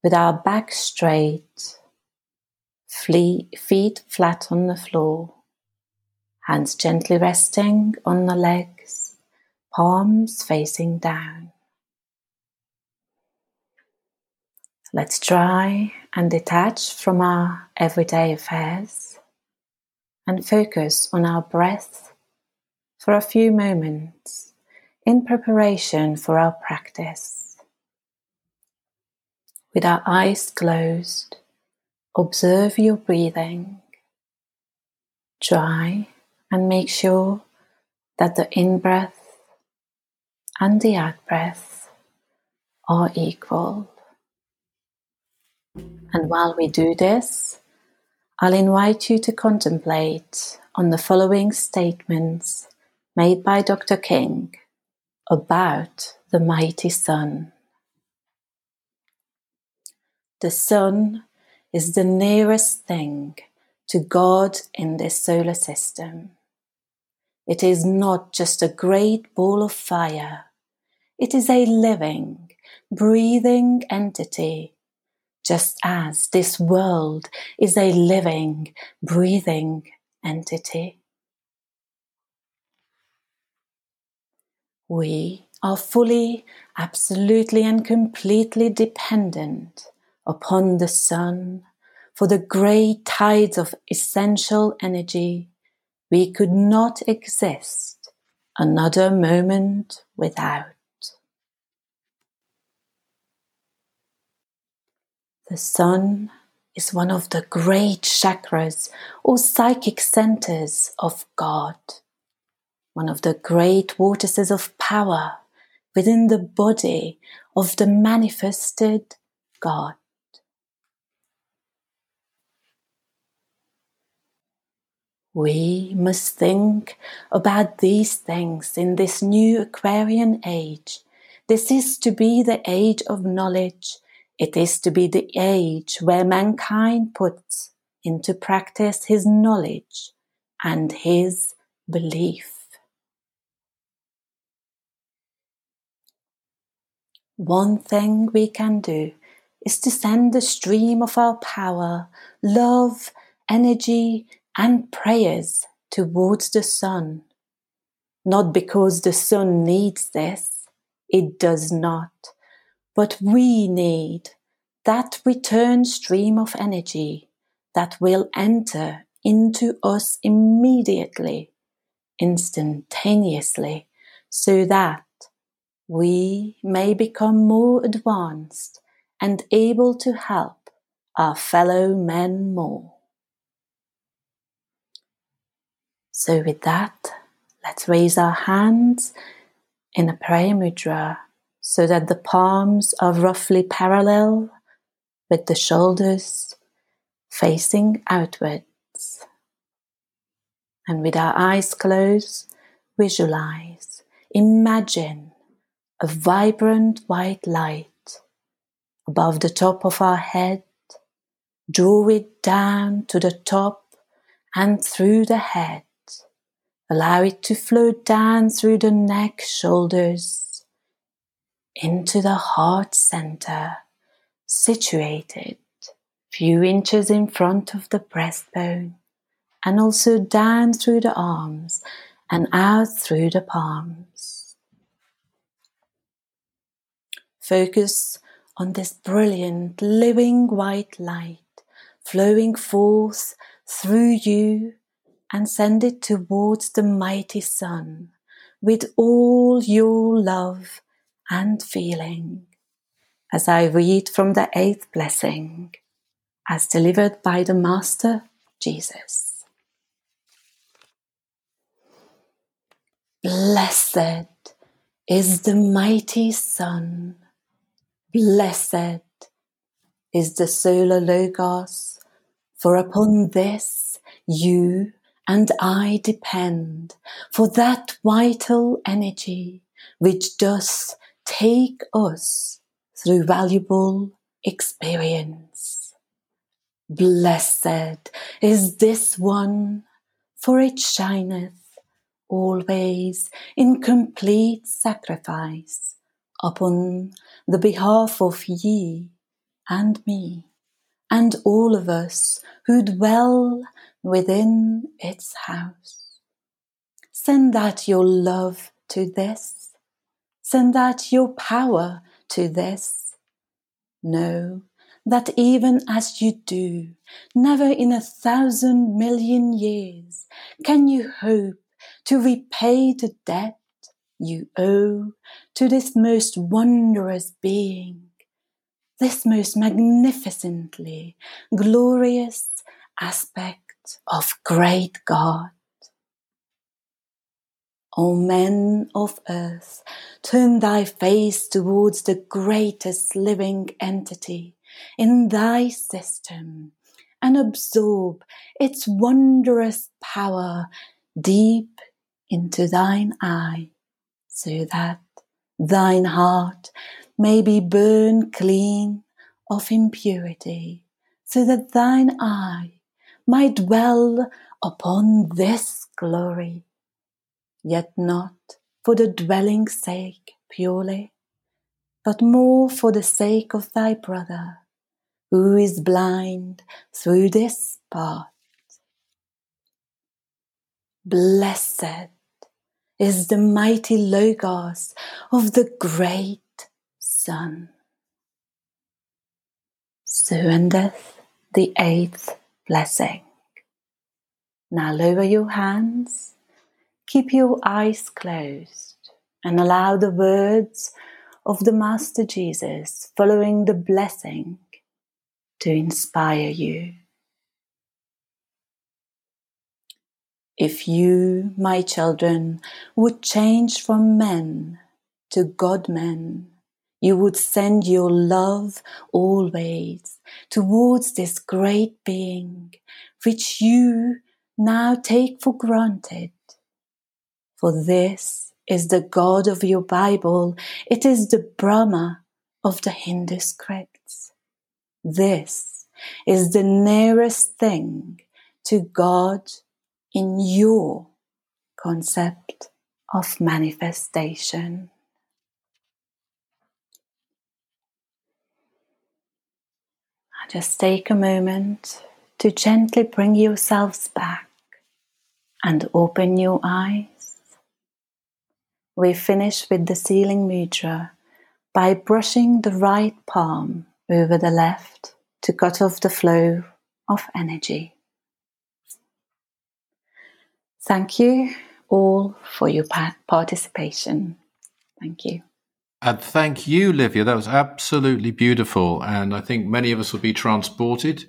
S6: with our back straight, feet flat on the floor, hands gently resting on the legs, palms facing down. Let's try and detach from our everyday affairs and focus on our breath for a few moments in preparation for our practice. With our eyes closed, observe your breathing. Try and make sure that the in breath and the out breath are equal. And while we do this, I'll invite you to contemplate on the following statements made by Dr. King about the mighty sun. The sun is the nearest thing to God in this solar system. It is not just a great ball of fire, it is a living, breathing entity, just as this world is a living, breathing entity. We are fully, absolutely, and completely dependent upon the sun for the great tides of essential energy we could not exist another moment without. The sun is one of the great chakras or psychic centers of God, one of the great vortices of power within the body of the manifested God. We must think about these things in this new Aquarian age. This is to be the age of knowledge. It is to be the age where mankind puts into practice his knowledge and his belief. One thing we can do is to send the stream of our power, love, energy, and prayers towards the sun. Not because the sun needs this, it does not, but we need that return stream of energy that will enter into us immediately, instantaneously, so that we may become more advanced and able to help our fellow men more. So, with that, let's raise our hands in a prayer mudra so that the palms are roughly parallel with the shoulders facing outwards. And with our eyes closed, visualize, imagine a vibrant white light above the top of our head. Draw it down to the top and through the head Allow it to flow down through the neck, shoulders, into the heart center, situated few inches in front of the breastbone, and also down through the arms and out through the palms. Focus on this brilliant living white light flowing forth through you and send it towards the mighty sun with all your love and feeling. As I read from the eighth blessing, as delivered by the Master Jesus. Blessed is the mighty sun. Blessed is the solar Logos, for upon this you and I depend for that vital energy which does take us through valuable experience. Blessed is this one, for it shineth always in complete sacrifice upon the behalf of ye and me and all of us who dwell within its house. Send out your love to this. Send out your power to this. Know that even as you do, never in a thousand million years can you hope to repay the debt you owe to this most wondrous being, this most magnificently glorious aspect of great God. O men of earth, turn thy face towards the greatest living entity in thy system and absorb its wondrous power deep into thine eye, so that thine heart may be burned clean of impurity, so that thine eye might dwell upon this glory, yet not for the dwelling's sake purely, but more for the sake of thy brother, who is blind through this path. Blessed is the mighty Logos of the great Sun. So endeth the eighth blessing. Now lower your hands, keep your eyes closed, and allow the words of the Master Jesus following the blessing to inspire you. If you, my children, would change from men to God men, you would send your love always towards this great being, which you now take for granted. For this is the God of your Bible. It is the Brahma of the Hindu scripts. This is the nearest thing to God in your concept of manifestation. Just take a moment to gently bring yourselves back and open your eyes. We finish with the sealing mudra by brushing the right palm over the left to cut off the flow of energy. Thank you all for your participation. Thank you.
S2: And thank you, Livia. That was absolutely beautiful. And I think many of us will be transported,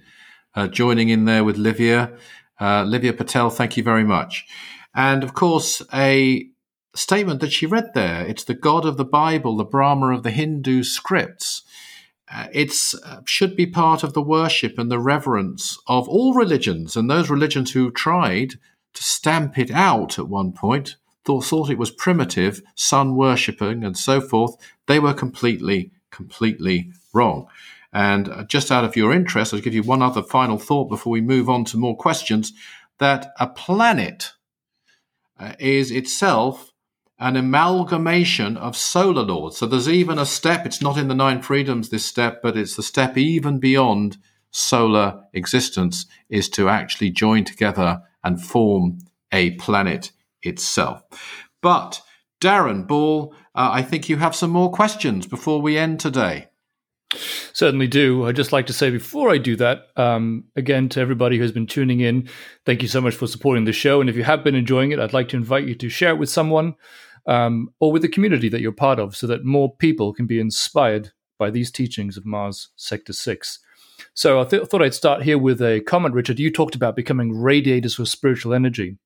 S2: uh, joining in there with Livia. Uh, Livia Patel, thank you very much. And of course, a statement that she read there it's the God of the Bible, the Brahma of the Hindu scripts. Uh, it uh, should be part of the worship and the reverence of all religions and those religions who tried to stamp it out at one point, thought, thought it was primitive, sun worshipping, and so forth. They were completely, completely wrong. And uh, just out of your interest, I'll give you one other final thought before we move on to more questions that a planet uh, is itself an amalgamation of solar lords. So there's even a step, it's not in the nine freedoms, this step, but it's the step even beyond solar existence is to actually join together and form a planet itself. But, Darren Ball, uh, I think you have some more questions before we end today.
S3: Certainly do. I'd just like to say before I do that, um, again, to everybody who's been tuning in, thank you so much for supporting the show. And if you have been enjoying it, I'd like to invite you to share it with someone um, or with the community that you're part of so that more people can be inspired by these teachings of Mars Sector 6. So I th- thought I'd start here with a comment, Richard. You talked about becoming radiators for spiritual energy.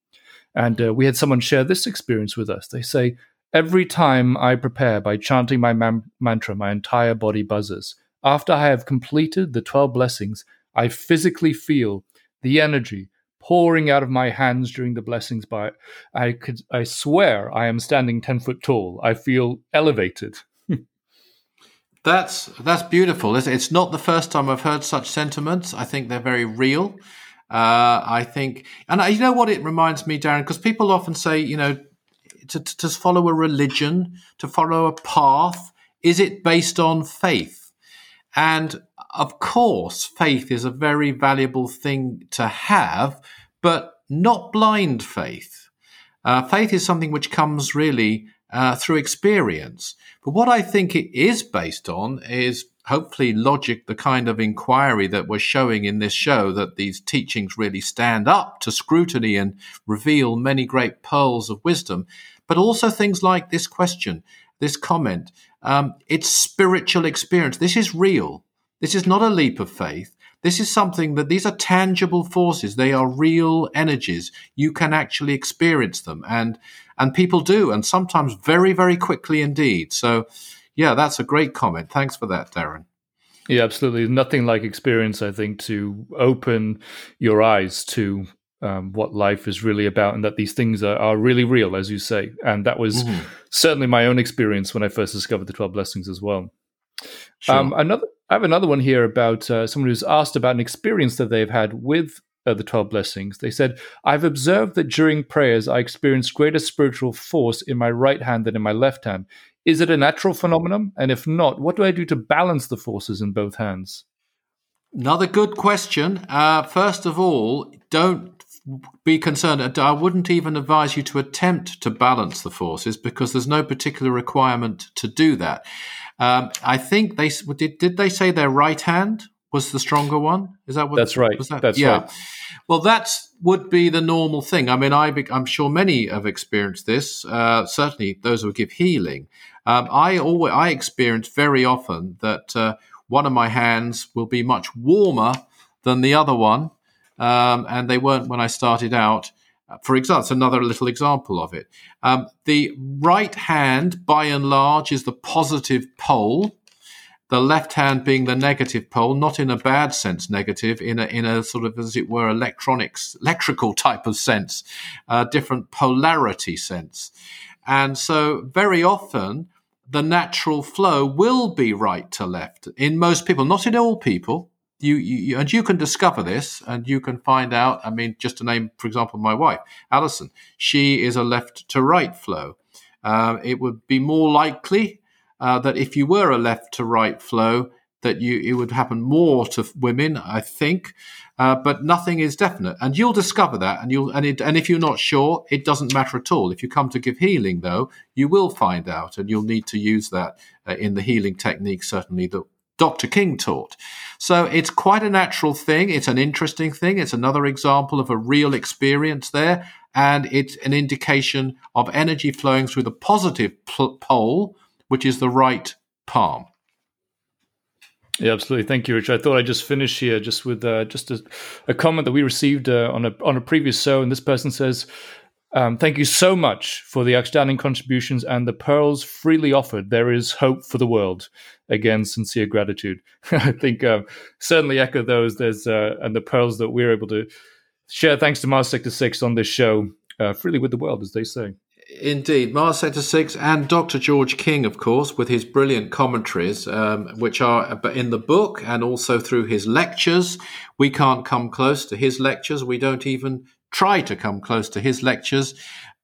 S3: And uh, we had someone share this experience with us. They say, Every time I prepare by chanting my man- mantra, my entire body buzzes. After I have completed the 12 blessings, I physically feel the energy pouring out of my hands during the blessings by I could I swear I am standing 10 foot tall. I feel elevated. [laughs]
S2: That's that's beautiful. It's not the first time I've heard such sentiments. I think they're very real. Uh, I think, and I, you know what it reminds me, Darren, because people often say, you know, to, to follow a religion, to follow a path, is it based on faith? And of course, faith is a very valuable thing to have, but not blind faith. Uh, faith is something which comes really uh, through experience. But what I think it is based on is hopefully logic, the kind of inquiry that we're showing in this show, that these teachings really stand up to scrutiny and reveal many great pearls of wisdom. but also things like this question, this comment. Um, it's spiritual experience. This is real. This is not a leap of faith. This is something that these are tangible forces. They are real energies. You can actually experience them, and and people do, and sometimes very very quickly indeed. So, yeah, that's a great comment. Thanks for that, Darren.
S3: Yeah, absolutely. Nothing like experience, I think, to open your eyes to um, what life is really about and that these things are, are really real, as you say. And that was mm-hmm. certainly my own experience when I first discovered the 12 blessings as well. Sure. Um, another, I have another one here about uh, someone who's asked about an experience that they've had with uh, the 12 blessings. They said, I've observed that during prayers, I experience greater spiritual force in my right hand than in my left hand. Is it a natural phenomenon? And if not, what do I do to balance the forces in both hands?
S2: Another good question. Uh, first of all, don't be concerned. I wouldn't even advise you to attempt to balance the forces because there's no particular requirement to do that. Um, I think they did. Did they say their right hand was the stronger one? Is that what?
S3: That's right.
S2: That?
S3: That's
S2: yeah.
S3: right.
S2: Well, that would be the normal thing. I mean, I, am sure many have experienced this. Uh, certainly, those who give healing. Um, I always I experience very often that uh, one of my hands will be much warmer than the other one, um, and they weren't when I started out. Uh, for example, it's another little example of it. Um, the right hand, by and large, is the positive pole. The left hand being the negative pole, not in a bad sense, negative, in a in a sort of as it were electronics, electrical type of sense, a different polarity sense. And so, very often, the natural flow will be right to left in most people, not in all people you, you, and you can discover this and you can find out. I mean, just to name, for example, my wife, Alison, she is a left to right flow. Uh, it would be more likely uh, that if you were a left to right flow, that you it would happen more to women, I think. Uh, but nothing is definite, and you'll discover that. And you'll and it, and if you're not sure, it doesn't matter at all. If you come to give healing, though, you will find out, and you'll need to use that uh, in the healing technique certainly that Dr. King taught. So it's quite a natural thing. It's an interesting thing. It's another example of a real experience there. And it's an indication of energy flowing through the positive pole, which is the right palm.
S3: Yeah, absolutely. Thank you, Rich. I thought I'd just finish here just with uh, just a, a, comment that we received uh, on a on a previous show, and this person says, um, "Thank you so much for the outstanding contributions and the pearls freely offered. There is hope for the world." again, sincere gratitude. [laughs] I think um, certainly echo those. There's uh, and the pearls that we're able to share thanks to Mars Sector Six on this show uh, freely with the world, as they say.
S2: Indeed, Mars Sector 6 and Dr. George King, of course, with his brilliant commentaries, um, which are in the book and also through his lectures. We can't come close to his lectures. We don't even try to come close to his lectures.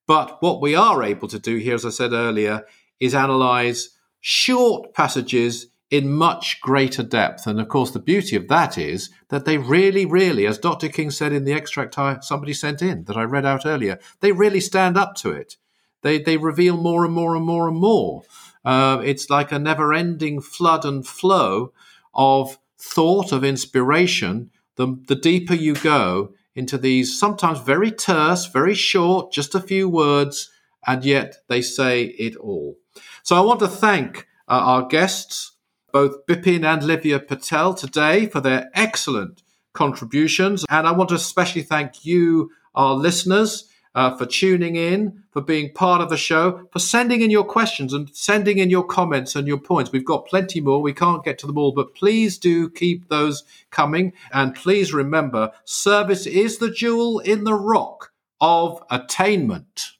S2: But what we are able to do here, as I said earlier, is analyze short passages in much greater depth. And of course, the beauty of that is that they really, really, as Dr. King said in the extract I, somebody sent in that I read out earlier, they really stand up to it. They, they reveal more and more and more and more. Uh, it's like a never ending flood and flow of thought, of inspiration. The, the deeper you go into these sometimes very terse, very short, just a few words, and yet they say it all. So I want to thank uh, our guests, both Bipin and Livia Patel, today for their excellent contributions. And I want to especially thank you, our listeners, uh, for tuning in, for being part of the show, for sending in your questions and sending in your comments and your points. We've got plenty more. We can't get to them all, but please do keep those coming. And please remember, service is the jewel in the rock of attainment.